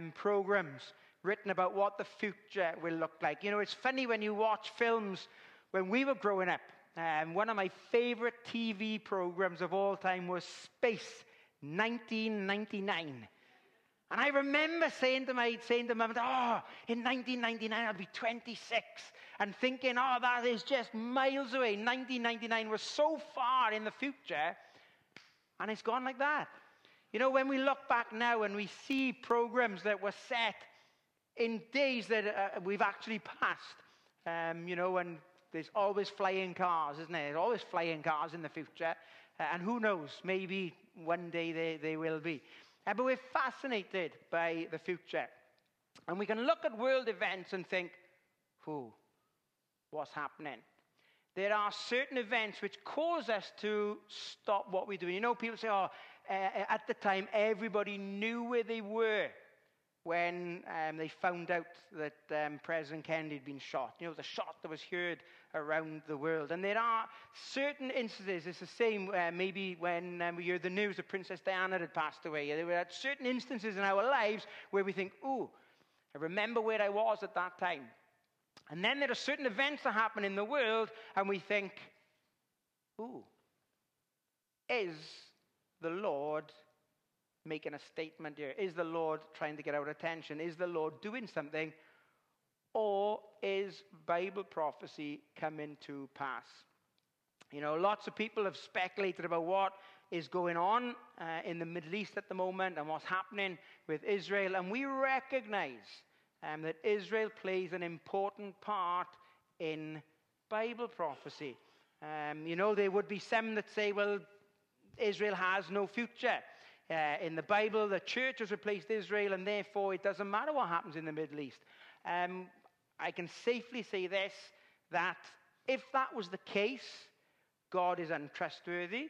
um, programs written about what the future will look like. You know, it's funny when you watch films when we were growing up. Um, one of my favorite TV programs of all time was Space 1999. And I remember saying to my saying to mum, oh, in 1999 I'll be 26. And thinking, oh, that is just miles away. 1999 was so far in the future. And it's gone like that. You know, when we look back now and we see programs that were set in days that uh, we've actually passed, um, you know, and there's always flying cars, isn't there? There's always flying cars in the future. Uh, and who knows, maybe one day they, they will be. Uh, but we're fascinated by the future. And we can look at world events and think, who? What's happening? There are certain events which cause us to stop what we're doing. You know, people say, oh, at the time, everybody knew where they were when um, they found out that um, President Kennedy had been shot. You know, the shot that was heard around the world. And there are certain instances, it's the same uh, maybe when um, we hear the news that Princess Diana had passed away. There were certain instances in our lives where we think, ooh, I remember where I was at that time. And then there are certain events that happen in the world, and we think, ooh, is the Lord making a statement here? Is the Lord trying to get our attention? Is the Lord doing something? Or is Bible prophecy coming to pass? You know, lots of people have speculated about what is going on uh, in the Middle East at the moment and what's happening with Israel. And we recognize um, that Israel plays an important part in Bible prophecy. Um, you know, there would be some that say, well, Israel has no future. Uh, in the Bible, the church has replaced Israel, and therefore it doesn't matter what happens in the Middle East. Um, I can safely say this that if that was the case, God is untrustworthy,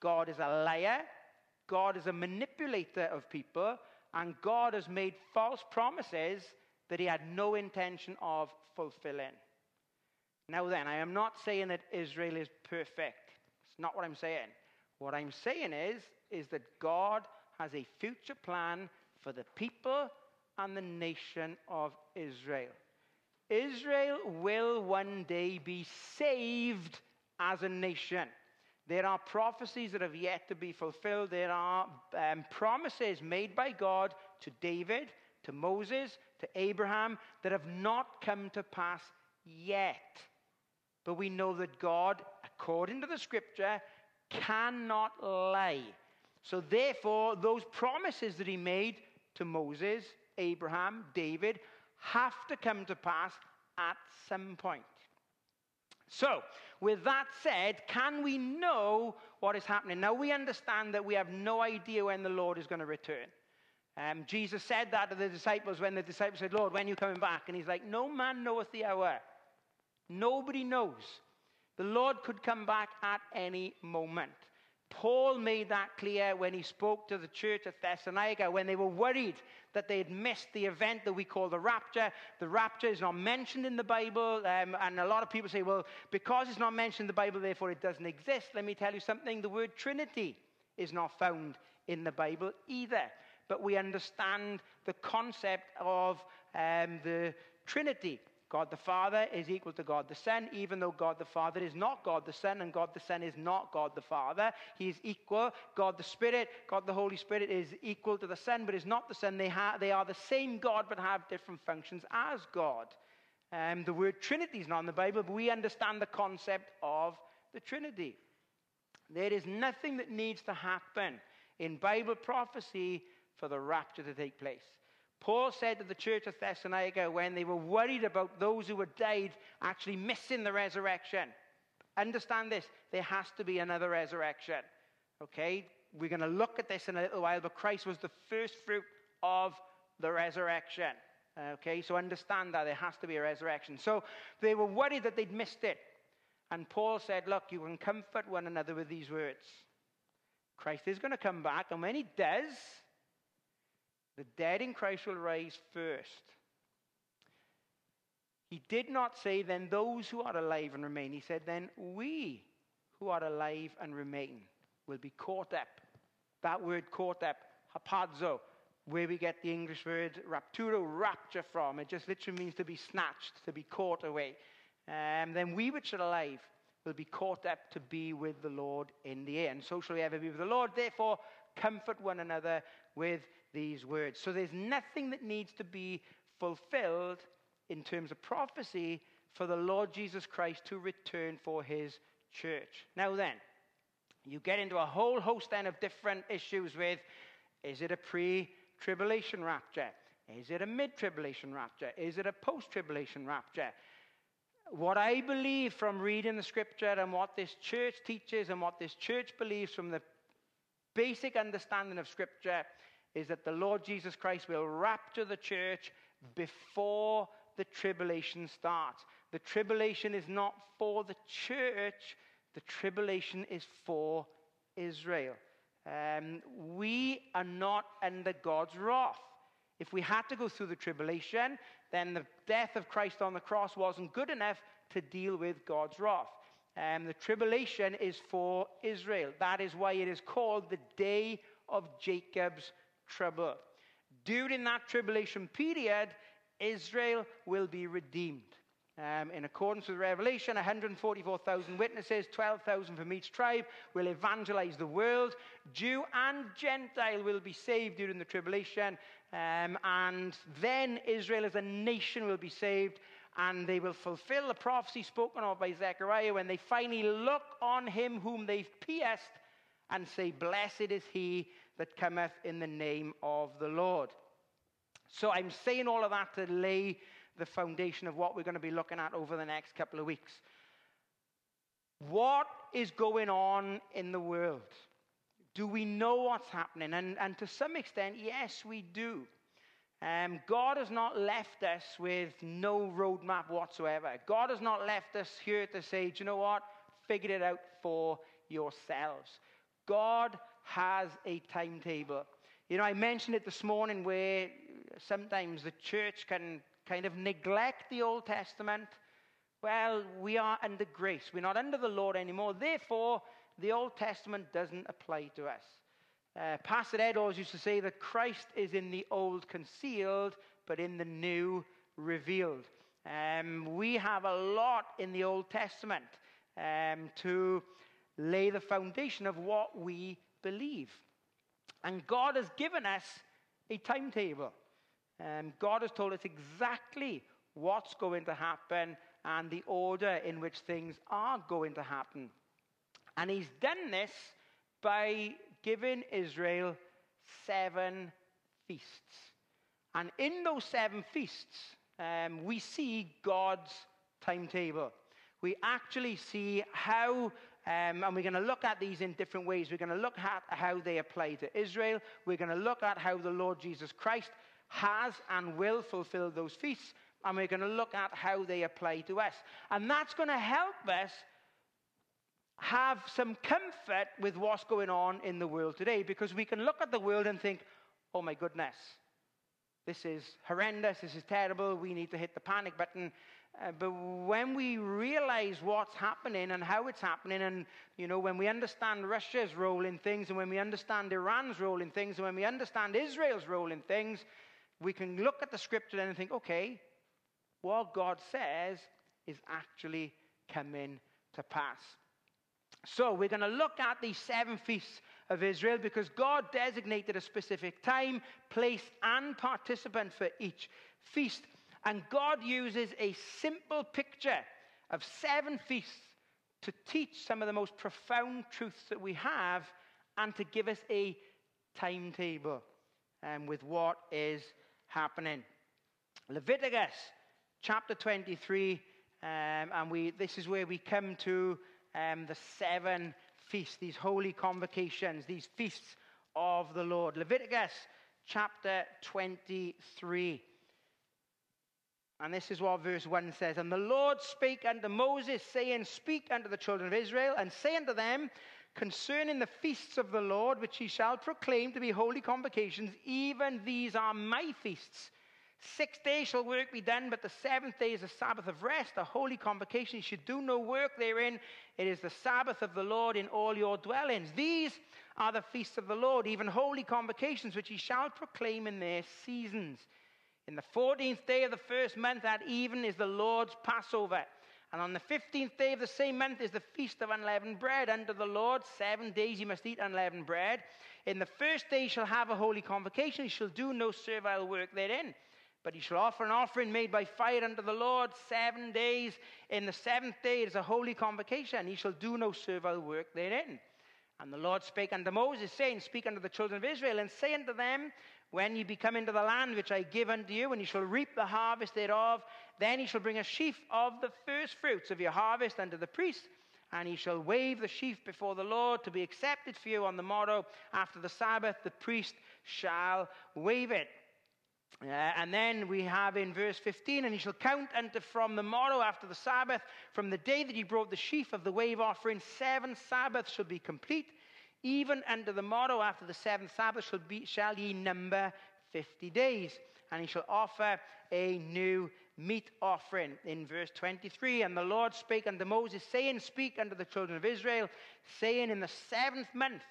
God is a liar, God is a manipulator of people, and God has made false promises that he had no intention of fulfilling. Now, then, I am not saying that Israel is perfect. It's not what I'm saying. What I'm saying is, is that God has a future plan for the people and the nation of Israel. Israel will one day be saved as a nation. There are prophecies that have yet to be fulfilled. There are um, promises made by God to David, to Moses, to Abraham that have not come to pass yet. But we know that God, according to the scripture, cannot lie. So, therefore, those promises that he made to Moses, Abraham, David, have to come to pass at some point. So, with that said, can we know what is happening? Now, we understand that we have no idea when the Lord is going to return. Um, Jesus said that to the disciples when the disciples said, Lord, when are you coming back? And he's like, No man knoweth the hour. Nobody knows. The Lord could come back at any moment. Paul made that clear when he spoke to the church at Thessalonica when they were worried that they had missed the event that we call the rapture. The rapture is not mentioned in the Bible, um, and a lot of people say, well, because it's not mentioned in the Bible, therefore it doesn't exist. Let me tell you something the word Trinity is not found in the Bible either. But we understand the concept of um, the Trinity. God the Father is equal to God the Son, even though God the Father is not God the Son and God the Son is not God the Father. He is equal. God the Spirit, God the Holy Spirit is equal to the Son, but is not the Son. They, ha- they are the same God, but have different functions as God. Um, the word Trinity is not in the Bible, but we understand the concept of the Trinity. There is nothing that needs to happen in Bible prophecy for the rapture to take place. Paul said to the church of Thessalonica when they were worried about those who had died actually missing the resurrection. Understand this, there has to be another resurrection. Okay? We're going to look at this in a little while, but Christ was the first fruit of the resurrection. Okay, so understand that there has to be a resurrection. So they were worried that they'd missed it. And Paul said, Look, you can comfort one another with these words. Christ is going to come back, and when he does, the dead in Christ will rise first. He did not say, then those who are alive and remain. He said, then we who are alive and remain will be caught up. That word caught up, harpazo, where we get the English word rapturo, rapture from. It just literally means to be snatched, to be caught away. Um, then we which are alive will be caught up to be with the Lord in the air. And so shall we ever be with the Lord. Therefore, comfort one another with these words. So there's nothing that needs to be fulfilled in terms of prophecy for the Lord Jesus Christ to return for his church. Now then, you get into a whole host then of different issues with is it a pre tribulation rapture? Is it a mid tribulation rapture? Is it a post tribulation rapture? What I believe from reading the scripture and what this church teaches and what this church believes from the basic understanding of scripture is that the Lord Jesus Christ will rapture the church before the tribulation starts. The tribulation is not for the church, the tribulation is for Israel. Um, we are not under God's wrath. If we had to go through the tribulation, then the death of Christ on the cross wasn't good enough to deal with God's wrath. Um, the tribulation is for Israel. That is why it is called the day of Jacob's trouble. During that tribulation period, Israel will be redeemed. Um, in accordance with Revelation, 144,000 witnesses, 12,000 from each tribe, will evangelize the world. Jew and Gentile will be saved during the tribulation. Um, and then Israel as a nation will be saved. And they will fulfill the prophecy spoken of by Zechariah when they finally look on him whom they've pierced and say, Blessed is he that cometh in the name of the Lord. So I'm saying all of that to lay the foundation of what we're going to be looking at over the next couple of weeks. What is going on in the world? Do we know what's happening? And, and to some extent, yes, we do. Um, God has not left us with no roadmap whatsoever. God has not left us here to say, do you know what? Figure it out for yourselves. God has a timetable. You know, I mentioned it this morning where sometimes the church can kind of neglect the Old Testament. Well, we are under grace. We're not under the Lord anymore. Therefore, the Old Testament doesn't apply to us. Uh, Pastor Ed always used to say that Christ is in the old concealed, but in the new revealed. Um, we have a lot in the Old Testament um, to lay the foundation of what we believe. And God has given us a timetable. Um, God has told us exactly what's going to happen and the order in which things are going to happen. And He's done this by giving Israel seven feasts. And in those seven feasts, um, we see God's timetable. We actually see how, um, and we're going to look at these in different ways. We're going to look at how they apply to Israel. We're going to look at how the Lord Jesus Christ has and will fulfill those feasts, and we're going to look at how they apply to us. And that's going to help us have some comfort with what's going on in the world today because we can look at the world and think, oh my goodness, this is horrendous, this is terrible, we need to hit the panic button. Uh, but when we realize what's happening and how it's happening, and you know, when we understand Russia's role in things, and when we understand Iran's role in things, and when we understand Israel's role in things, we can look at the scripture and think, okay, what God says is actually coming to pass. So we're going to look at these seven feasts of Israel because God designated a specific time, place, and participant for each feast. And God uses a simple picture of seven feasts to teach some of the most profound truths that we have and to give us a timetable um, with what is happening. Leviticus chapter 23, um, and we, this is where we come to um, the seven feasts, these holy convocations, these feasts of the Lord. Leviticus chapter 23. And this is what verse 1 says And the Lord spake unto Moses, saying, Speak unto the children of Israel, and say unto them, concerning the feasts of the Lord, which he shall proclaim to be holy convocations, even these are my feasts. Six days shall work be done, but the seventh day is a Sabbath of rest, a holy convocation. You should do no work therein. It is the Sabbath of the Lord in all your dwellings. These are the feasts of the Lord, even holy convocations, which ye shall proclaim in their seasons. In the 14th day of the first month at even is the Lord's Passover. And on the 15th day of the same month is the feast of unleavened bread unto the Lord. Seven days you must eat unleavened bread. In the first day you shall have a holy convocation. You shall do no servile work therein. But he shall offer an offering made by fire unto the Lord seven days. In the seventh day it is a holy convocation. and He shall do no servile work therein. And the Lord spake unto Moses, saying, Speak unto the children of Israel, and say unto them, When ye be come into the land which I give unto you, and ye shall reap the harvest thereof, then ye shall bring a sheaf of the first fruits of your harvest unto the priest, and he shall wave the sheaf before the Lord to be accepted for you on the morrow after the Sabbath. The priest shall wave it. Uh, and then we have in verse 15, and he shall count unto from the morrow after the Sabbath, from the day that he brought the sheaf of the wave offering, seven Sabbaths shall be complete. Even unto the morrow after the seventh Sabbath shall, be, shall ye number 50 days. And he shall offer a new meat offering. In verse 23, and the Lord spake unto Moses, saying, Speak unto the children of Israel, saying, In the seventh month,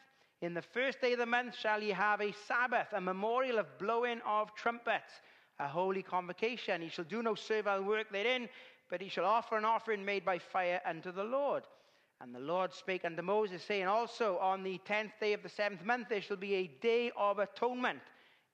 in the first day of the month shall ye have a Sabbath, a memorial of blowing of trumpets, a holy convocation. He shall do no servile work therein, but he shall offer an offering made by fire unto the Lord. And the Lord spake unto Moses, saying, Also on the tenth day of the seventh month there shall be a day of atonement.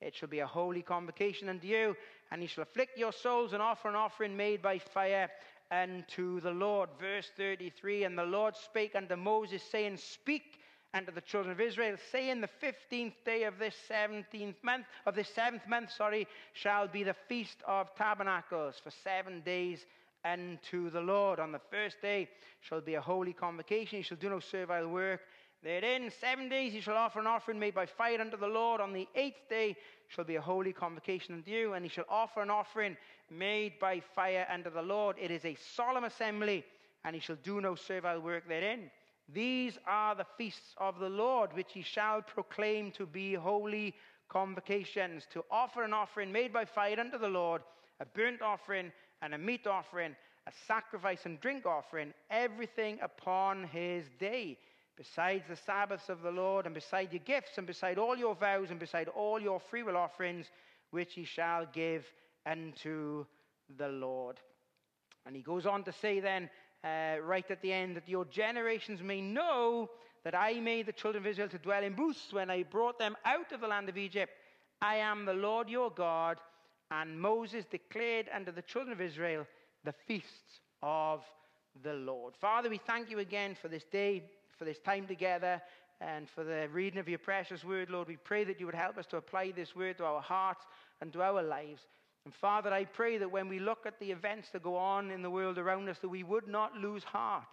It shall be a holy convocation unto you, and ye shall afflict your souls and offer an offering made by fire unto the Lord. Verse 33 And the Lord spake unto Moses, saying, Speak unto the children of Israel, saying, The fifteenth day of this seventeenth month, of this seventh month, sorry, shall be the feast of tabernacles for seven days unto the Lord. On the first day shall be a holy convocation. He shall do no servile work. Therein, seven days he shall offer an offering made by fire unto the Lord. On the eighth day shall be a holy convocation unto you, and he shall offer an offering made by fire unto the Lord. It is a solemn assembly, and he shall do no servile work therein. These are the feasts of the Lord, which he shall proclaim to be holy convocations, to offer an offering made by fire unto the Lord, a burnt offering and a meat offering, a sacrifice and drink offering, everything upon his day, besides the Sabbaths of the Lord, and beside your gifts, and beside all your vows, and beside all your freewill offerings, which he shall give unto the Lord. And he goes on to say then, uh, right at the end that your generations may know that I made the children of Israel to dwell in booths when I brought them out of the land of Egypt. I am the Lord your God. And Moses declared unto the children of Israel the feasts of the Lord. Father, we thank you again for this day, for this time together, and for the reading of your precious word, Lord. We pray that you would help us to apply this word to our hearts and to our lives. And Father, I pray that when we look at the events that go on in the world around us, that we would not lose heart,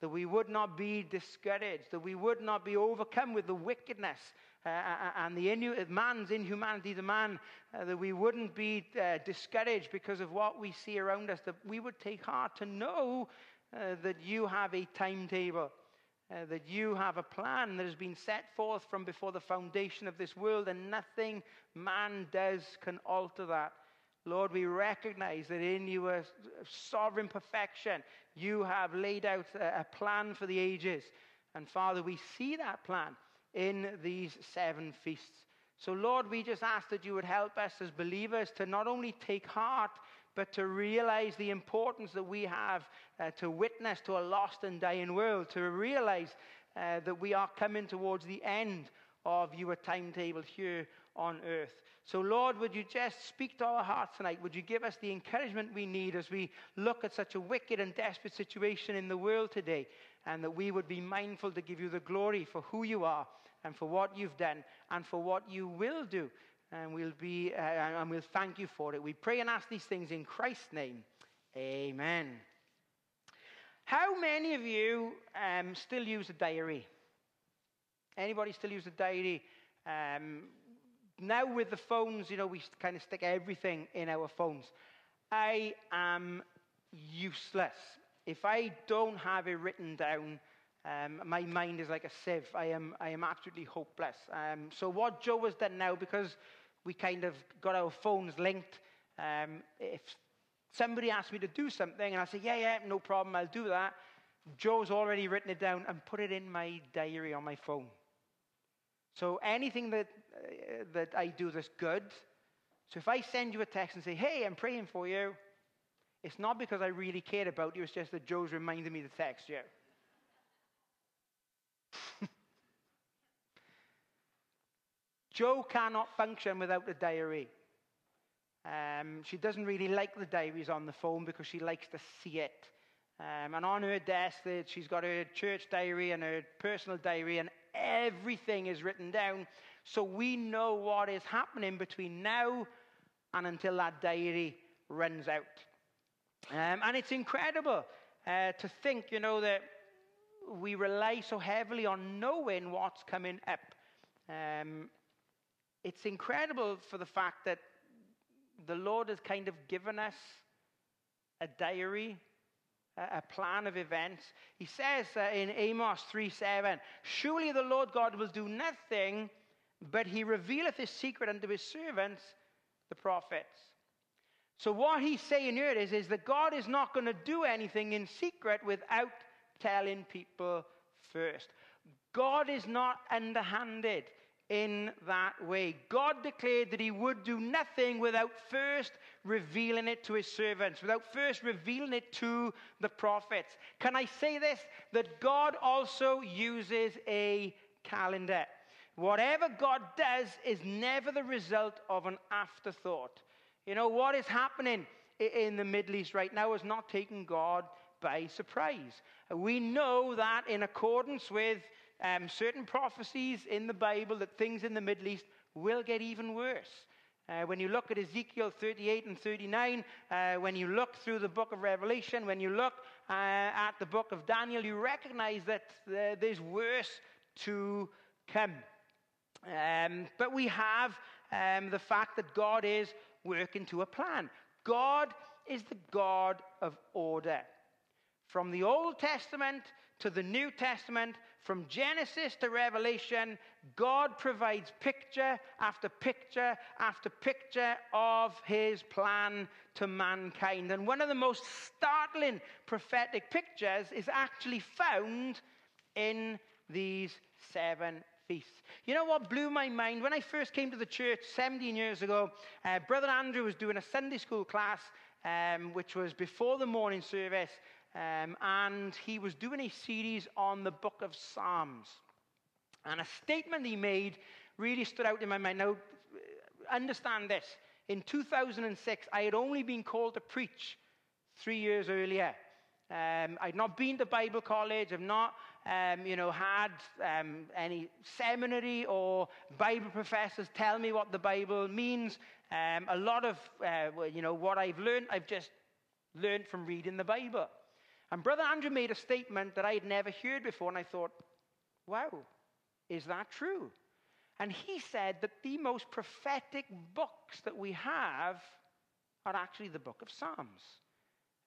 that we would not be discouraged, that we would not be overcome with the wickedness uh, uh, uh and the inu- man's inhumanity, the man, uh, that we wouldn't be uh, discouraged because of what we see around us, that we would take heart to know uh, that you have a timetable. that you have a plan that has been set forth from before the foundation of this world, and nothing man does can alter that. Lord, we recognize that in your sovereign perfection, you have laid out a plan for the ages. And Father, we see that plan in these seven feasts. So, Lord, we just ask that you would help us as believers to not only take heart, but to realize the importance that we have uh, to witness to a lost and dying world, to realize uh, that we are coming towards the end of your timetable here on earth. So, Lord, would you just speak to our hearts tonight? Would you give us the encouragement we need as we look at such a wicked and desperate situation in the world today? And that we would be mindful to give you the glory for who you are and for what you've done and for what you will do. And we'll, be, uh, and we'll thank you for it. We pray and ask these things in Christ's name. Amen. How many of you um, still use a diary? Anybody still use a diary? Um, now with the phones, you know, we kind of stick everything in our phones. I am useless. If I don't have it written down, um, my mind is like a sieve. I am, I am absolutely hopeless. Um, so what Joe has done now, because we kind of got our phones linked, um, if somebody asks me to do something and I say, yeah, yeah, no problem, I'll do that, Joe's already written it down and put it in my diary on my phone. So anything that, uh, that I do this good, so if I send you a text and say, hey, I'm praying for you, it's not because I really cared about you, it's just that Joe's reminded me to text you. Joe cannot function without a diary. Um, she doesn't really like the diaries on the phone because she likes to see it. Um, and on her desk, she's got her church diary and her personal diary, and everything is written down. So we know what is happening between now and until that diary runs out. Um, and it's incredible uh, to think, you know, that we rely so heavily on knowing what's coming up. Um, it's incredible for the fact that the Lord has kind of given us a diary, a plan of events. He says uh, in Amos 3 7, Surely the Lord God will do nothing, but he revealeth his secret unto his servants, the prophets. So, what he's saying here is, is that God is not going to do anything in secret without telling people first. God is not underhanded in that way. God declared that he would do nothing without first revealing it to his servants, without first revealing it to the prophets. Can I say this? That God also uses a calendar. Whatever God does is never the result of an afterthought. You know, what is happening in the Middle East right now is not taking God by surprise. We know that in accordance with um, certain prophecies in the Bible that things in the Middle East will get even worse. Uh, when you look at Ezekiel 38 and 39, uh, when you look through the book of Revelation, when you look uh, at the book of Daniel, you recognize that there's worse to come. Um, but we have um, the fact that God is working to a plan. God is the God of order. From the Old Testament to the New Testament, from Genesis to Revelation, God provides picture after picture after picture of his plan to mankind. And one of the most startling prophetic pictures is actually found in these seven feasts. You know what blew my mind? When I first came to the church 17 years ago, uh, Brother Andrew was doing a Sunday school class, um, which was before the morning service. Um, and he was doing a series on the book of Psalms. And a statement he made really stood out in my mind. Now, understand this. In 2006, I had only been called to preach three years earlier. Um, I'd not been to Bible college. I've not, um, you know, had um, any seminary or Bible professors tell me what the Bible means. Um, a lot of, uh, you know, what I've learned, I've just learned from reading the Bible. And Brother Andrew made a statement that I had never heard before, and I thought, wow, is that true? And he said that the most prophetic books that we have are actually the book of Psalms.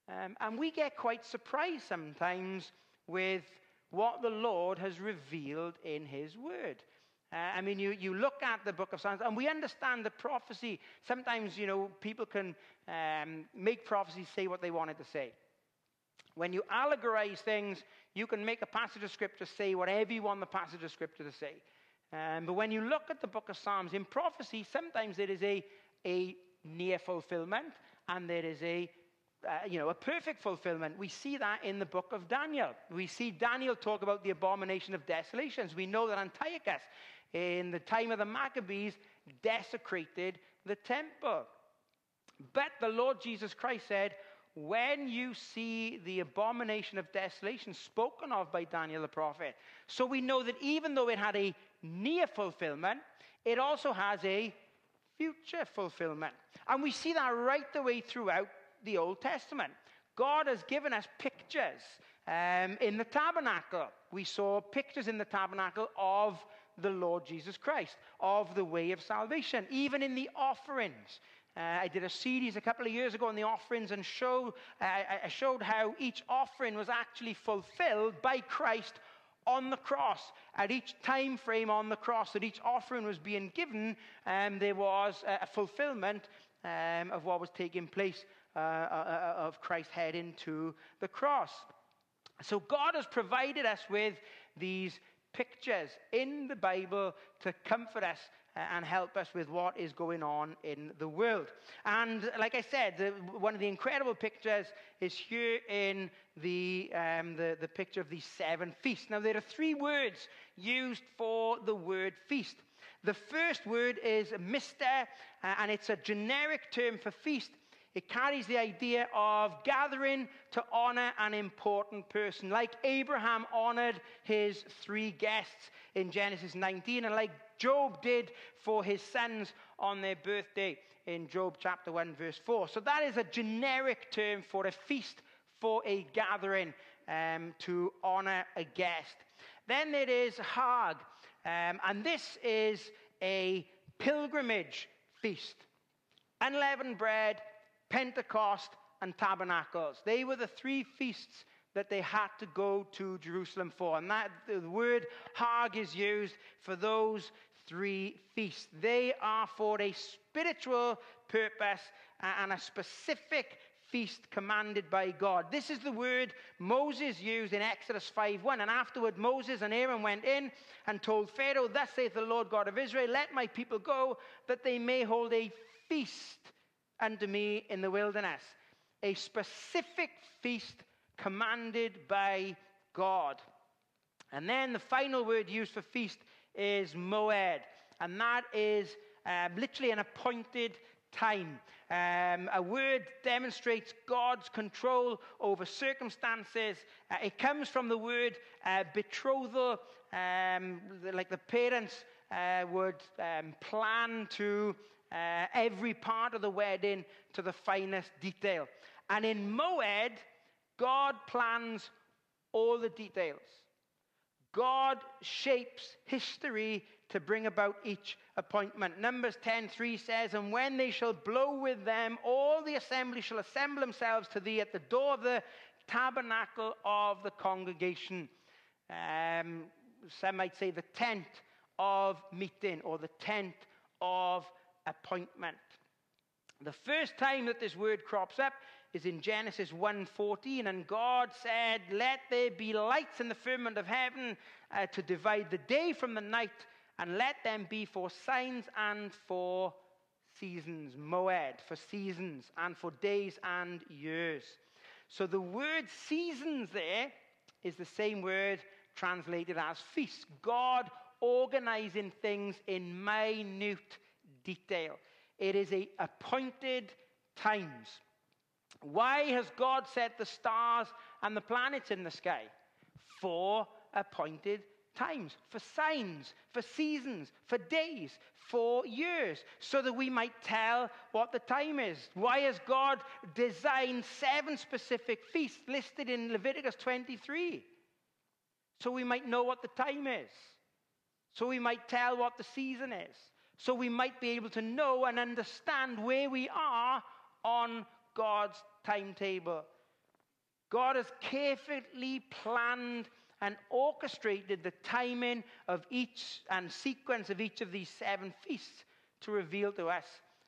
Um, and we get quite surprised sometimes with what the Lord has revealed in his word. Uh, I mean, you, you look at the book of Psalms, and we understand the prophecy, sometimes, you know, people can um, make prophecy say what they wanted to say. When you allegorize things, you can make a passage of Scripture say whatever you want the passage of Scripture to say. Um, but when you look at the book of Psalms, in prophecy, sometimes there is a, a near fulfillment and there is a uh, you know, a perfect fulfillment. We see that in the book of Daniel. We see Daniel talk about the abomination of desolations. We know that Antiochus, in the time of the Maccabees, desecrated the temple. But the Lord Jesus Christ said, when you see the abomination of desolation spoken of by Daniel the prophet. So we know that even though it had a near fulfillment, it also has a future fulfillment. And we see that right the way throughout the Old Testament. God has given us pictures. Um, in the tabernacle, we saw pictures in the tabernacle of the Lord Jesus Christ, of the way of salvation. Even in the offerings, uh, I did a series a couple of years ago on the offerings and show, uh, I showed how each offering was actually fulfilled by Christ on the cross. At each time frame on the cross that each offering was being given, um, there was a fulfillment um, of what was taking place uh, uh, uh, of Christ heading to the cross. So God has provided us with these pictures in the Bible to comfort us uh, and help us with what is going on in the world. And like I said, the, one of the incredible pictures is here in the, um, the, the picture of these seven feasts. Now, there are three words used for the word feast. The first word is mishteh, uh, and it's a generic term for feast. It carries the idea of gathering to honor an important person, like Abraham honored his three guests in Genesis 19, and like Job did for his sons on their birthday in Job chapter 1, verse 4. So that is a generic term for a feast, for a gathering um, to honor a guest. Then there is Hag, um, and this is a pilgrimage feast. Unleavened bread, Pentecost, and Tabernacles. They were the three feasts that they had to go to Jerusalem for. And that the word Hag is used for those three feasts. They are for a spiritual purpose and a specific feast commanded by God. This is the word Moses used in Exodus 5:1. And afterward, Moses and Aaron went in and told Pharaoh, Thus saith the Lord God of Israel, Let my people go, that they may hold a feast unto me in the wilderness. A specific feast commanded by God. And then the final word used for feast is moed, and that is um, literally an appointed time. Um, a word demonstrates God's control over circumstances. Uh, it comes from the word uh, betrothal, um, like the parents uh, would um, plan to uh, every part of the wedding to the finest detail. And in Moed, God plans all the details. God shapes history to bring about each appointment. Numbers 10:3 says, "And when they shall blow with them, all the assembly shall assemble themselves to thee at the door of the tabernacle of the congregation." Um, some might say the tent of meeting or the tent of appointment. The first time that this word crops up is in Genesis 1:14 and God said let there be lights in the firmament of heaven uh, to divide the day from the night and let them be for signs and for seasons. Moed for seasons and for days and years. So the word seasons there is the same word translated as feast. God organizing things in minute detail. It is a appointed times. Why has God set the stars and the planets in the sky? For appointed times, for signs, for seasons, for days, for years, so that we might tell what the time is. Why has God designed seven specific feasts listed in Leviticus 23? So we might know what the time is, so we might tell what the season is so we might be able to know and understand where we are on God's timetable. God has carefully planned and orchestrated the timing of each and sequence of each of these seven feasts to reveal to us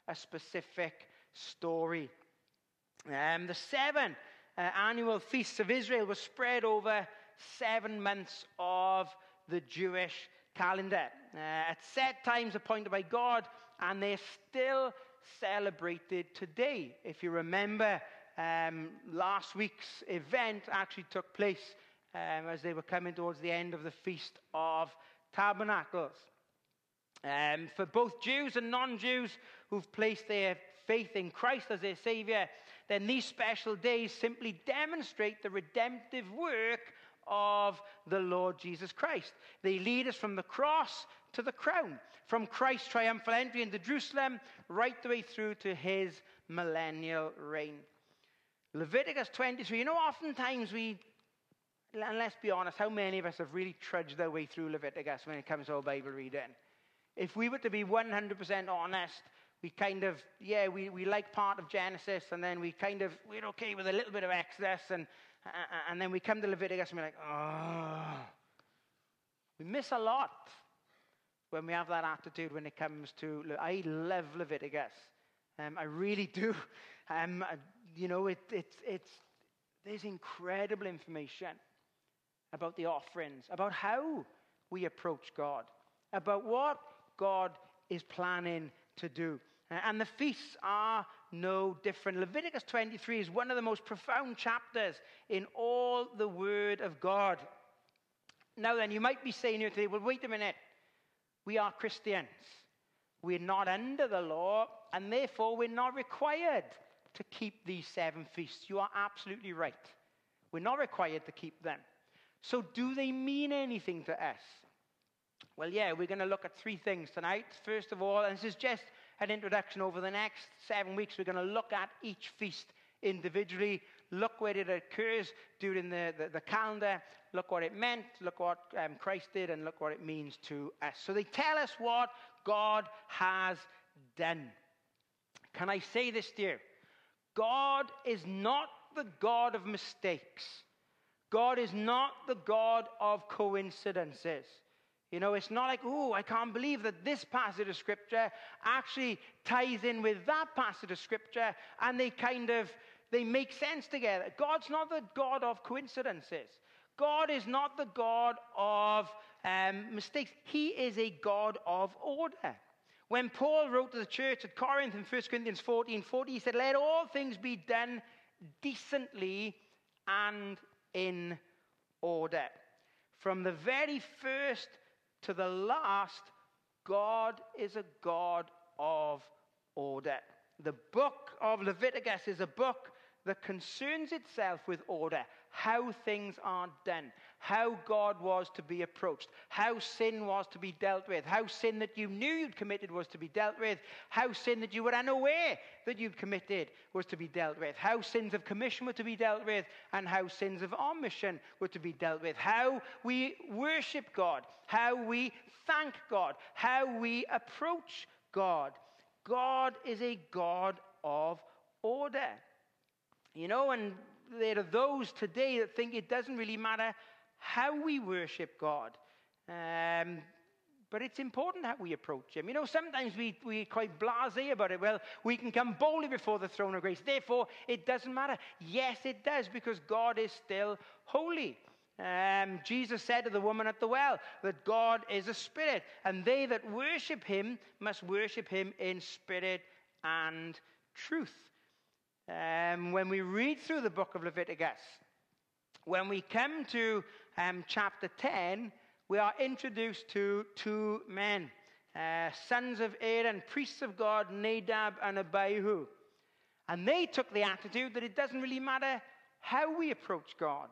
a specific story. Um, the seven uh, annual feasts of Israel were spread over seven months of the Jewish calendar uh, at set times appointed by God, and they're still celebrated today. If you remember, um, last week's event actually took place um, as they were coming towards the end of the Feast of Tabernacles. Um, for both Jews and non Jews who've placed their faith in Christ as their Savior, then these special days simply demonstrate the redemptive work of the Lord Jesus Christ. They lead us from the cross to the crown, from Christ's triumphal entry into Jerusalem right the way through to his millennial reign. Leviticus 23, you know, oftentimes we, and let's be honest, how many of us have really trudged their way through Leviticus when it comes to our Bible reading? If we were to be 100% honest, we kind of, yeah, we, we like part of Genesis, and then we kind of, we're okay with a little bit of Exodus, and, and then we come to Leviticus and we're like, oh. We miss a lot when we have that attitude when it comes to, I love Leviticus. Um, I really do. Um, you know, it, it's, it's, there's incredible information about the offerings, about how we approach God, about what God is planning to do. And the feasts are no different. Leviticus 23 is one of the most profound chapters in all the Word of God. Now, then, you might be saying here today, well, wait a minute. We are Christians. We're not under the law, and therefore we're not required to keep these seven feasts. You are absolutely right. We're not required to keep them. So, do they mean anything to us? Well, yeah, we're going to look at three things tonight. First of all, and this is just an introduction over the next seven weeks, we're going to look at each feast individually, look where it occurs during the, the, the calendar, look what it meant, look what um, Christ did, and look what it means to us. So they tell us what God has done. Can I say this, dear? God is not the God of mistakes. God is not the God of coincidences. You know, it's not like, oh, I can't believe that this passage of scripture actually ties in with that passage of scripture and they kind of they make sense together. God's not the God of coincidences. God is not the God of um, mistakes. He is a God of order. When Paul wrote to the church at Corinth in 1 Corinthians 14 40, he said, Let all things be done decently and in order. From the very first to the last, God is a God of order. The book of Leviticus is a book that concerns itself with order, how things are done, how God was to be approached, how sin was to be dealt with, how sin that you knew you'd committed was to be dealt with, how sin that you were unaware that you'd committed was to be dealt with, how sins of commission were to be dealt with, and how sins of omission were to be dealt with, how we worship God, how we thank God, how we approach God. God is a God of order. You know, and there are those today that think it doesn't really matter how we worship God. Um, but it's important how we approach Him. You know, sometimes we, we're quite blase about it. Well, we can come boldly before the throne of grace. Therefore, it doesn't matter. Yes, it does, because God is still holy. Um, Jesus said to the woman at the well that God is a spirit, and they that worship Him must worship Him in spirit and truth um, when we read through the book of Leviticus, when we come to um, chapter 10, we are introduced to two men, uh, sons of Aaron, priests of God, Nadab and Abihu. And they took the attitude that it doesn't really matter how we approach God.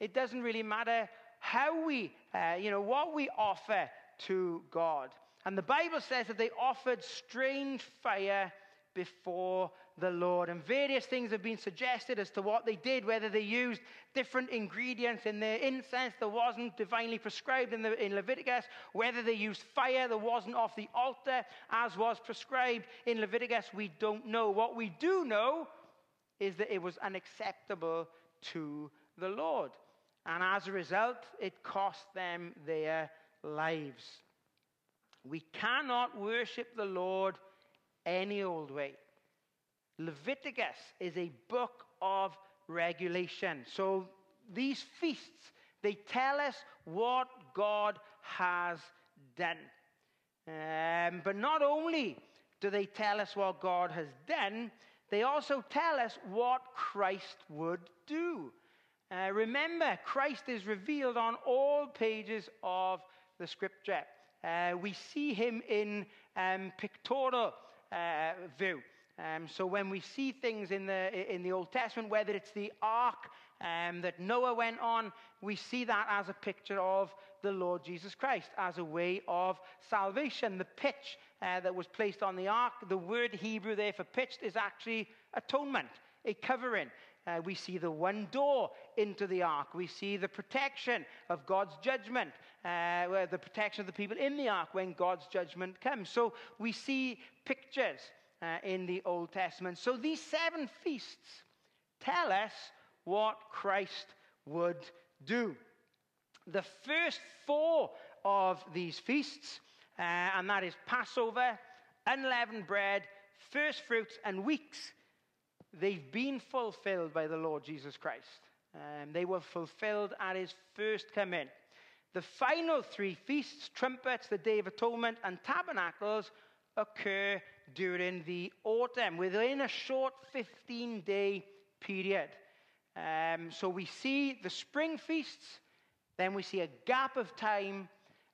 It doesn't really matter how we, uh, you know, what we offer to God. And the Bible says that they offered strange fire before the Lord. And various things have been suggested as to what they did, whether they used different ingredients in their incense that wasn't divinely prescribed in, the, in Leviticus, whether they used fire that wasn't off the altar as was prescribed in Leviticus. We don't know. What we do know is that it was unacceptable to the Lord. And as a result, it cost them their lives. We cannot worship the Lord any old way. Leviticus is a book of regulation. So these feasts, they tell us what God has done. Um, but not only do they tell us what God has done, they also tell us what Christ would do. Uh, remember, Christ is revealed on all pages of the scripture. Uh, we see him in um, pictorial uh, view. Um, so when we see things in the, in the Old Testament, whether it's the ark um, that Noah went on, we see that as a picture of the Lord Jesus Christ, as a way of salvation. The pitch uh, that was placed on the ark, the word Hebrew there for pitched is actually atonement, a covering. Uh, we see the one door into the ark. We see the protection of God's judgment, uh, the protection of the people in the ark when God's judgment comes. So we see pictures uh, in the Old Testament. So these seven feasts tell us what Christ would do. The first four of these feasts, uh, and that is Passover, unleavened bread, first fruits, and weeks, they've been fulfilled by the Lord Jesus Christ. Um, they were fulfilled at his first coming. The final three feasts, trumpets, the Day of Atonement, and tabernacles, occur during the autumn, within a short 15 day period. Um, so we see the spring feasts, then we see a gap of time,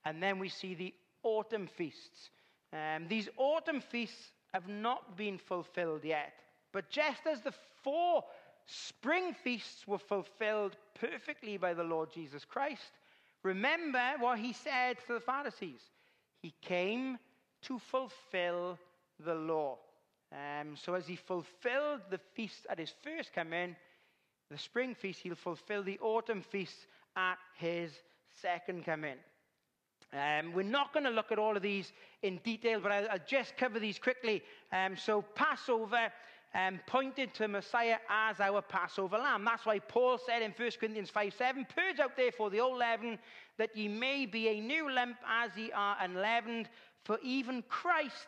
and then we see the autumn feasts. Um, these autumn feasts have not been fulfilled yet. But just as the four spring feasts were fulfilled perfectly by the Lord Jesus Christ, remember what he said to the Pharisees. He came to fulfill the law. Um, so as he fulfilled the feast at his first coming, the spring feast, he'll fulfill the autumn feast at his second coming. Um, we're not going to look at all of these in detail, but I'll, I'll just cover these quickly. Um, so, Passover um, pointed to Messiah as our Passover lamb. That's why Paul said in 1 Corinthians 5 7, Purge out therefore the old leaven, that ye may be a new lump as ye are unleavened. For even Christ,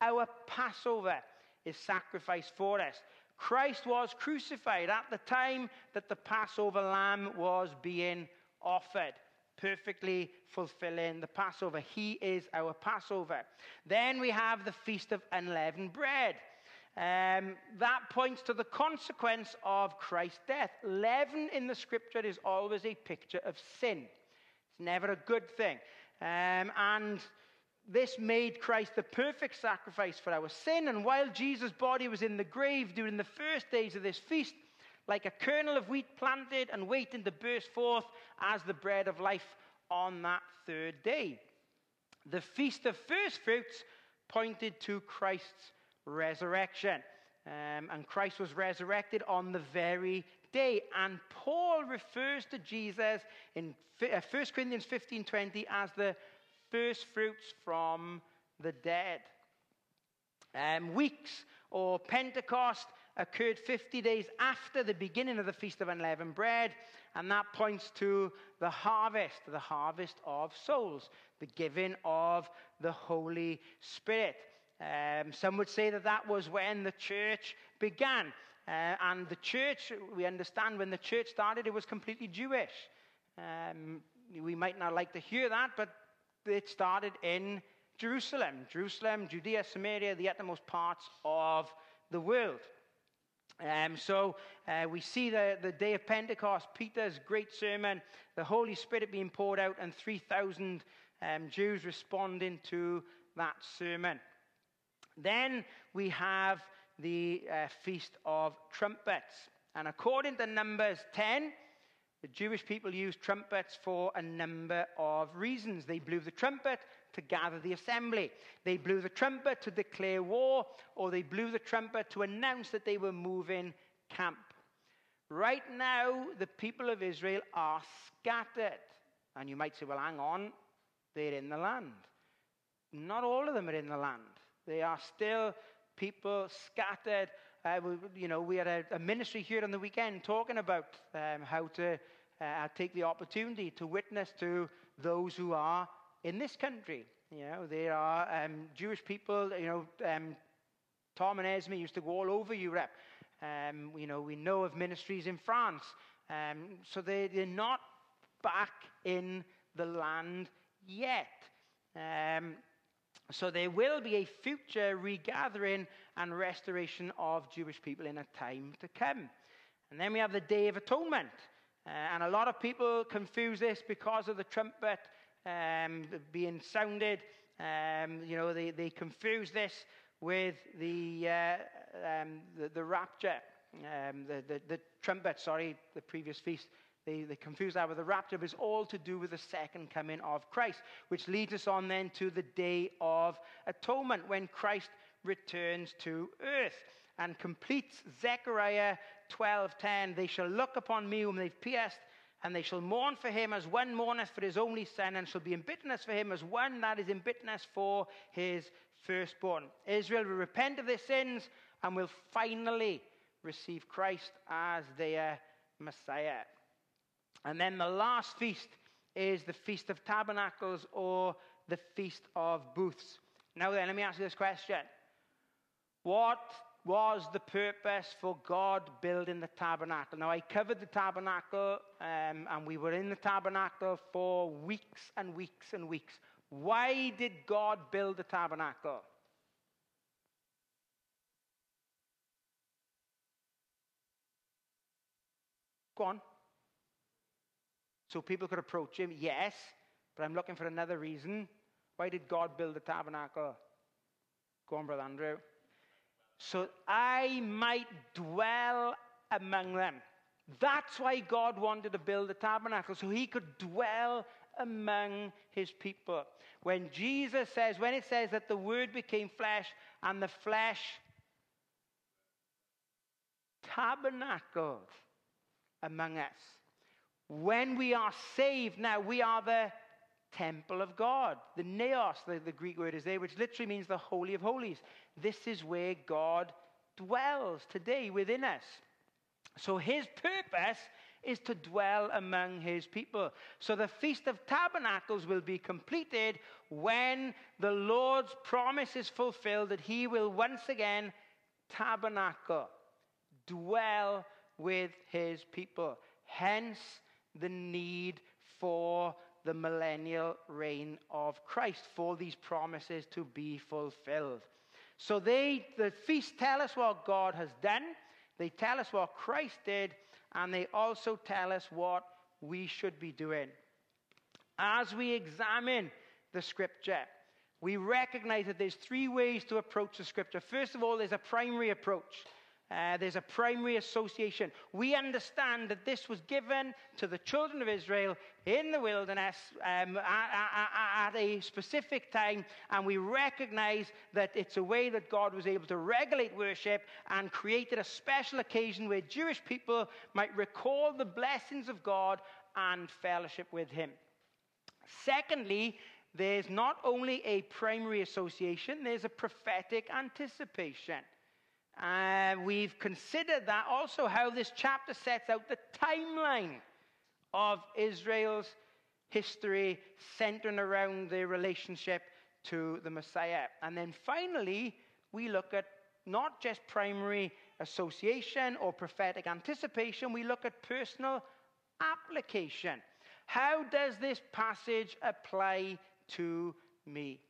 our Passover, is sacrificed for us. Christ was crucified at the time that the Passover lamb was being offered perfectly fulfilling the Passover. He is our Passover. Then we have the Feast of Unleavened Bread. Um, that points to the consequence of Christ's death. Leaven in the scripture is always a picture of sin, it's never a good thing. Um, and this made Christ the perfect sacrifice for our sin. And while Jesus' body was in the grave during the first days of this feast, like a kernel of wheat planted and waiting to burst forth as the bread of life on that third day. The Feast of First Fruits pointed to Christ's resurrection. Um, and Christ was resurrected on the very day. And Paul refers to Jesus in 1 uh, Corinthians 15:20 as the first fruits from the dead. Um, weeks or Pentecost occurred 50 days after the beginning of the Feast of Unleavened Bread, and that points to the harvest, the harvest of souls, the giving of the Holy Spirit. Um, some would say that that was when the church began. Uh, and the church, we understand when the church started, it was completely Jewish. Um, we might not like to hear that, but it started in Jerusalem. Jerusalem, Judea, Samaria, the uttermost parts of the world. Um, so uh, we see the, the day of Pentecost, Peter's great sermon, the Holy Spirit being poured out, and 3,000 um, Jews responding to that sermon. Then we have the uh, Feast of Trumpets. And according to Numbers 10, the Jewish people used trumpets for a number of reasons. They blew the trumpet to gather the assembly. They blew the trumpet to declare war, or they blew the trumpet to announce that they were moving camp. Right now, the people of Israel are scattered. And you might say, well, hang on, they're in the land. Not all of them are in the land. They are still people scattered. Uh, we, you know, we had a, a, ministry here on the weekend talking about um, how to uh, take the opportunity to witness to those who are in this country. You know, there are um, Jewish people, you know, um, Tom and Esme used to go all over Europe. Um, you know, we know of ministries in France. Um, so they, they're not back in the land yet. Um, so there will be a future regathering and restoration of Jewish people in a time to come. And then we have the Day of Atonement. Uh, and a lot of people confuse this because of the trumpet um, being sounded. Um, you know, they, they confuse this with the, uh, um, the, the, rapture, um, the, the, the, trumpet, sorry, the previous feast. They, they confuse that with the rapture, but it's all to do with the second coming of Christ, which leads us on then to the day of atonement when Christ returns to earth and completes Zechariah 12:10. They shall look upon me whom they've pierced and they shall mourn for him as one mourneth for his only son, and shall be in bitterness for him as one that is in bitterness for his firstborn. Israel will repent of their sins and will finally receive Christ as their Messiah. And then the last feast is the Feast of Tabernacles or the Feast of Booths. Now, then, let me ask you this question What was the purpose for God building the tabernacle? Now, I covered the tabernacle, um, and we were in the tabernacle for weeks and weeks and weeks. Why did God build the tabernacle? Go on. So people could approach him, yes, but I'm looking for another reason. Why did God build the tabernacle? Go on, Brother Andrew. So I might dwell among them. That's why God wanted to build the tabernacle, so he could dwell among his people. When Jesus says, when it says that the word became flesh and the flesh tabernacled among us. When we are saved, now we are the temple of God. The naos, the, the Greek word is there, which literally means the Holy of Holies. This is where God dwells today within us. So his purpose is to dwell among his people. So the Feast of Tabernacles will be completed when the Lord's promise is fulfilled that he will once again tabernacle, dwell with his people. Hence the need for the millennial reign of Christ, for these promises to be fulfilled. So they, the feast tell us what God has done, they tell us what Christ did, and they also tell us what we should be doing. As we examine the scripture, we recognize that there's three ways to approach the scripture. First of all, there's a primary approach. Uh, there's a primary association. We understand that this was given to the children of Israel in the wilderness um, at, at, at, a specific time, and we recognize that it's a way that God was able to regulate worship and created a special occasion where Jewish people might recall the blessings of God and fellowship with Him. Secondly, there's not only a primary association, there's a prophetic anticipation. Uh, we've considered that also how this chapter sets out the timeline of Israel's history centering around their relationship to the Messiah. And then finally, we look at not just primary association or prophetic anticipation, we look at personal application. How does this passage apply to me?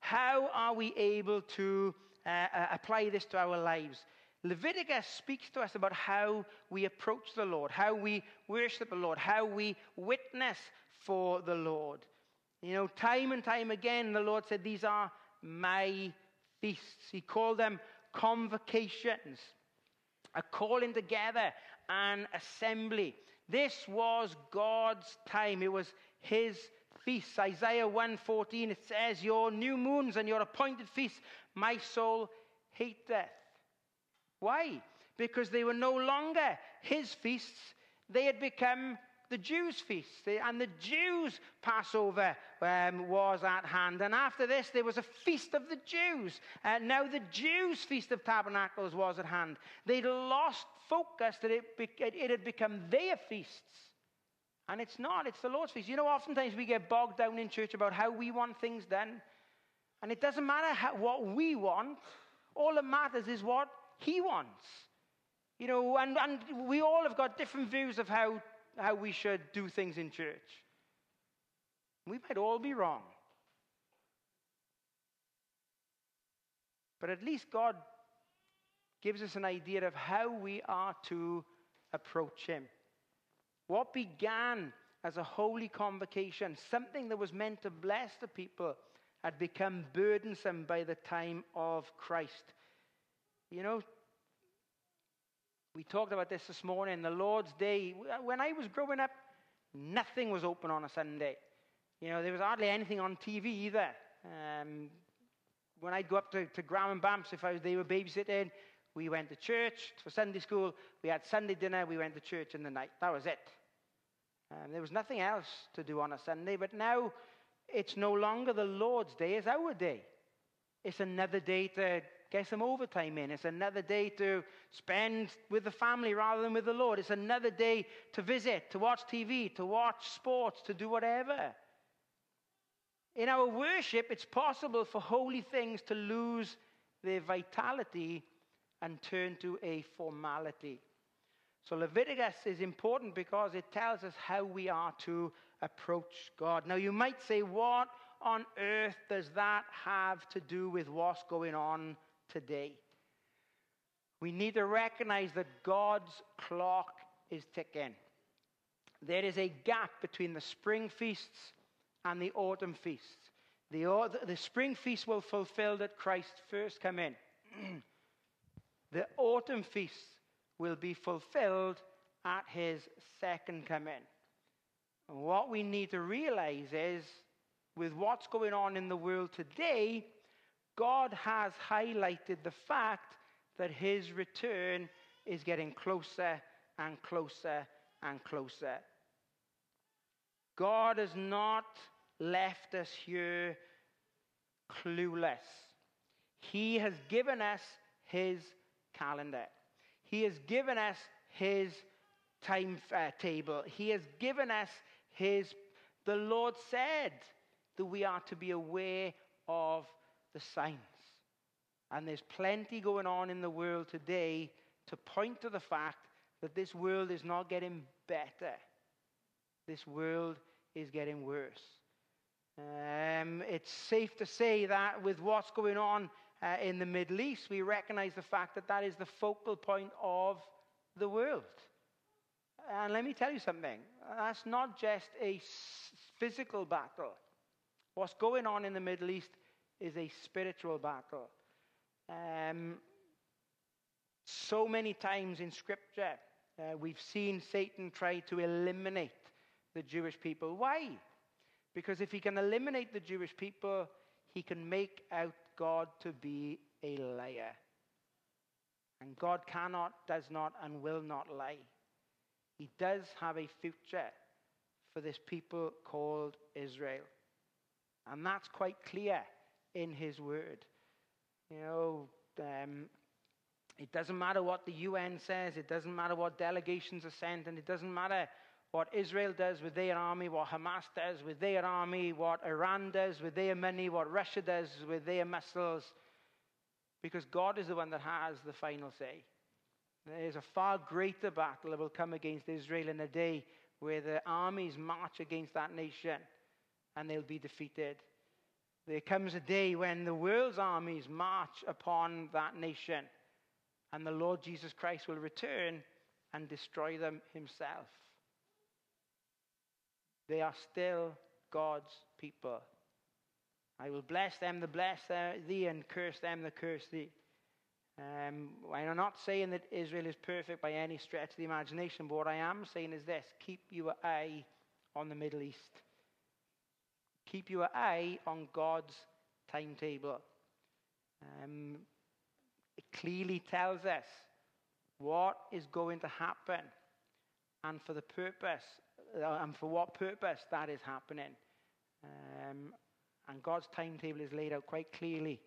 How are we able to uh, uh, apply this to our lives. Leviticus speaks to us about how we approach the Lord, how we worship the Lord, how we witness for the Lord. You know, time and time again, the Lord said, These are my feasts. He called them convocations, a calling together, an assembly. This was God's time, it was His feasts. Isaiah 1:14 it says, "Your new moons and your appointed feasts my soul hate death." Why? Because they were no longer his feasts, they had become the Jews' feasts. And the Jews' Passover um, was at hand. And after this, there was a feast of the Jews. Uh, now the Jews' Feast of Tabernacles was at hand. They'd lost focus that it, it had become their feasts. And it's not, it's the Lord's feast. You know, oftentimes we get bogged down in church about how we want things done. And it doesn't matter how, what we want, all that matters is what He wants. You know, and, and we all have got different views of how, how we should do things in church. We might all be wrong. But at least God gives us an idea of how we are to approach Him. What began as a holy convocation, something that was meant to bless the people, had become burdensome by the time of Christ. You know, we talked about this this morning, the Lord's Day. When I was growing up, nothing was open on a Sunday. You know, there was hardly anything on TV either. Um, when I'd go up to, to Graham and Bamps, if I was, they were babysitting, we went to church for Sunday school. We had Sunday dinner. We went to church in the night. That was it. Um, there was nothing else to do on a Sunday. But now it's no longer the Lord's day, it's our day. It's another day to get some overtime in. It's another day to spend with the family rather than with the Lord. It's another day to visit, to watch TV, to watch sports, to do whatever. In our worship, it's possible for holy things to lose their vitality and turn to a formality. So Leviticus is important because it tells us how we are to approach God. Now, you might say, what on earth does that have to do with what's going on today? We need to recognize that God's clock is ticking. There is a gap between the spring feasts and the autumn feasts. The, the spring feast will fulfill that Christ first come in. the autumn feasts will be fulfilled at his second coming. And what we need to realize is with what's going on in the world today, God has highlighted the fact that his return is getting closer and closer and closer. God has not left us here clueless. He has given us his calendar. He has given us his timetable. Uh, he has given us his, the Lord said that we are to be aware of the signs. And there's plenty going on in the world today to point to the fact that this world is not getting better. This world is getting worse. Um, it's safe to say that with what's going on uh, in the Middle East, we recognize the fact that that is the focal point of the world. And let me tell you something that's not just a physical battle. What's going on in the Middle East is a spiritual battle. Um, so many times in Scripture, uh, we've seen Satan try to eliminate the Jewish people. Why? Because if he can eliminate the Jewish people, he can make out God to be a liar. And God cannot, does not, and will not lie. He does have a future for this people called Israel. And that's quite clear in his word. You know, um, it doesn't matter what the UN says, it doesn't matter what delegations are sent, and it doesn't matter what Israel does with their army, what Hamas does with their army, what Iran does with their money, what Russia does with their missiles, because God is the one that has the final say. There's a far greater battle that will come against Israel in a day where the armies march against that nation and they'll be defeated. There comes a day when the world's armies march upon that nation and the Lord Jesus Christ will return and destroy them himself. They are still God's people. I will bless them that bless thee and curse them that curse thee. Um, I'm not saying that Israel is perfect by any stretch of the imagination, but what I am saying is this keep your eye on the Middle East. Keep your eye on God's timetable. Um, it clearly tells us what is going to happen and for the purpose and for what purpose that is happening. Um, and God's timetable is laid out quite clearly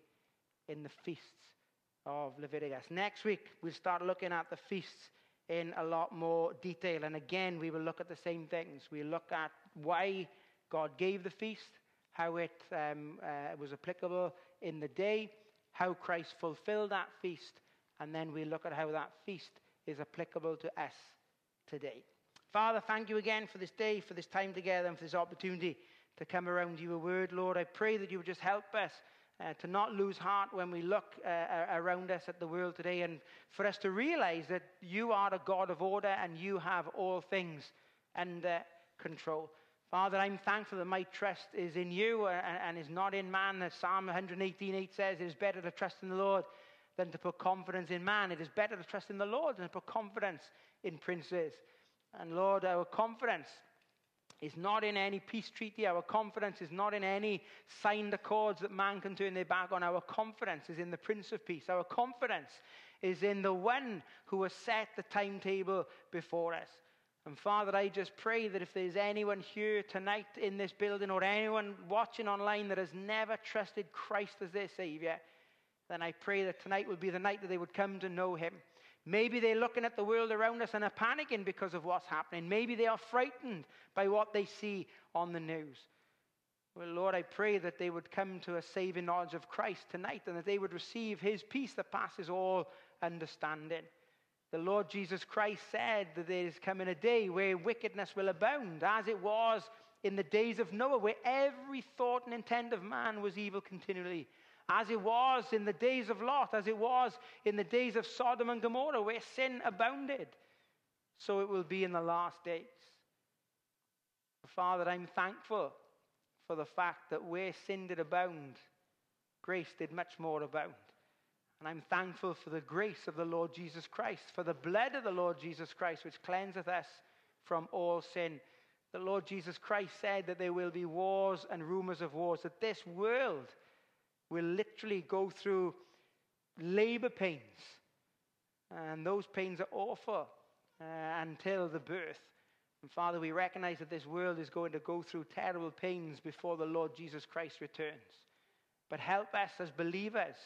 in the feasts of Leviticus. Next week, we'll start looking at the feasts in a lot more detail. And again, we will look at the same things. We'll look at why God gave the feast, how it um, uh, was applicable in the day, how Christ fulfilled that feast, and then we look at how that feast is applicable to us today. Father, thank you again for this day, for this time together, and for this opportunity to come around your word, Lord. I pray that you would just help us uh, to not lose heart when we look uh, around us at the world today, and for us to realize that you are a God of order and you have all things under control. Father, I'm thankful that my trust is in you uh, and is not in man. As Psalm 118.8 says, it is better to trust in the Lord than to put confidence in man. It is better to trust in the Lord than to put confidence in princes. And Lord, our confidence is not in any peace treaty. Our confidence is not in any signed accords that man can turn their back on. Our confidence is in the Prince of Peace. Our confidence is in the one who has set the timetable before us. And Father, I just pray that if there's anyone here tonight in this building or anyone watching online that has never trusted Christ as their Savior, then I pray that tonight would be the night that they would come to know Him. Maybe they're looking at the world around us and are panicking because of what's happening. Maybe they are frightened by what they see on the news. Well, Lord, I pray that they would come to a saving knowledge of Christ tonight and that they would receive his peace that passes all understanding. The Lord Jesus Christ said that there is coming a day where wickedness will abound, as it was in the days of Noah, where every thought and intent of man was evil continually, as it was in the days of Lot, as it was in the days of Sodom and Gomorrah, where sin abounded. So it will be in the last days. Father, I'm thankful for the fact that where sin did abound, grace did much more abound. And I'm thankful for the grace of the Lord Jesus Christ, for the blood of the Lord Jesus Christ, which cleanseth us from all sin. The Lord Jesus Christ said that there will be wars and rumors of wars, that this world will literally go through labor pains. And those pains are awful uh, until the birth. And Father, we recognize that this world is going to go through terrible pains before the Lord Jesus Christ returns. But help us as believers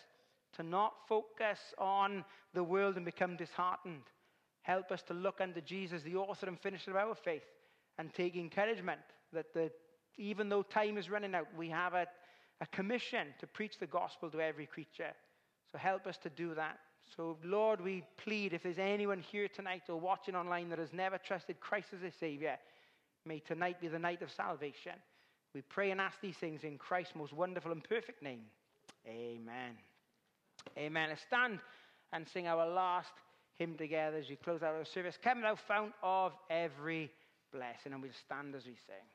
to not focus on the world and become disheartened. Help us to look unto Jesus, the author and finisher of our faith, and take encouragement that the, even though time is running out, we have a, a commission to preach the gospel to every creature. So help us to do that. So, Lord, we plead if there's anyone here tonight or watching online that has never trusted Christ as a Savior, may tonight be the night of salvation. We pray and ask these things in Christ's most wonderful and perfect name. Amen. Amen. Let's stand and sing our last hymn together as we close out our service. Come thou fount of every blessing, and we'll stand as we sing.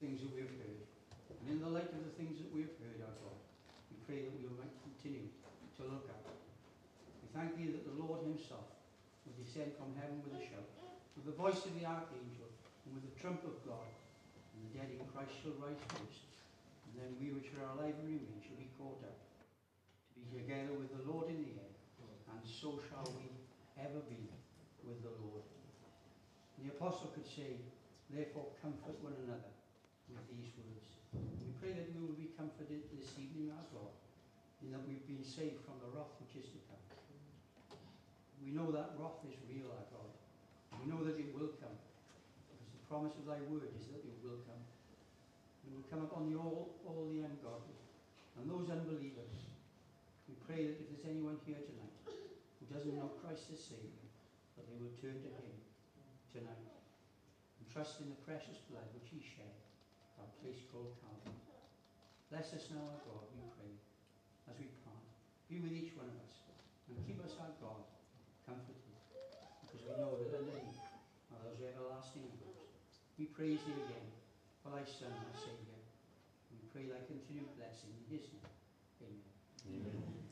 Things that we've heard. And in the light of the things that we've heard, our God, we pray that we might continue to look up. We thank you that the Lord himself will descend from heaven with a shout, with the voice of the archangel, and with the trump of God. And the dead in Christ shall rise first. And then we which are alive and remain shall be caught up, to be together with the Lord in the air. And so shall we ever be with the Lord. And the apostle could say, Therefore comfort one another with these words. We pray that we will be comforted this evening, as well, in that we've been saved from the wrath which is to come. We know that wrath is real, our God. We know that it will come. Because the promise of thy word is that it will come. It will come upon the all, all the ungodly and those unbelievers. We pray that if there's anyone here tonight who doesn't know Christ as Savior, that they will turn to him tonight and trust in the precious blood which he shed, called. Bless us now, our God, we pray, as we part. Be with each one of us, and keep us, our God, comforted, because we know that underneath are those everlasting arms. We praise thee again for thy Son, our Saviour. We pray thy continued blessing in his name. Amen. Amen.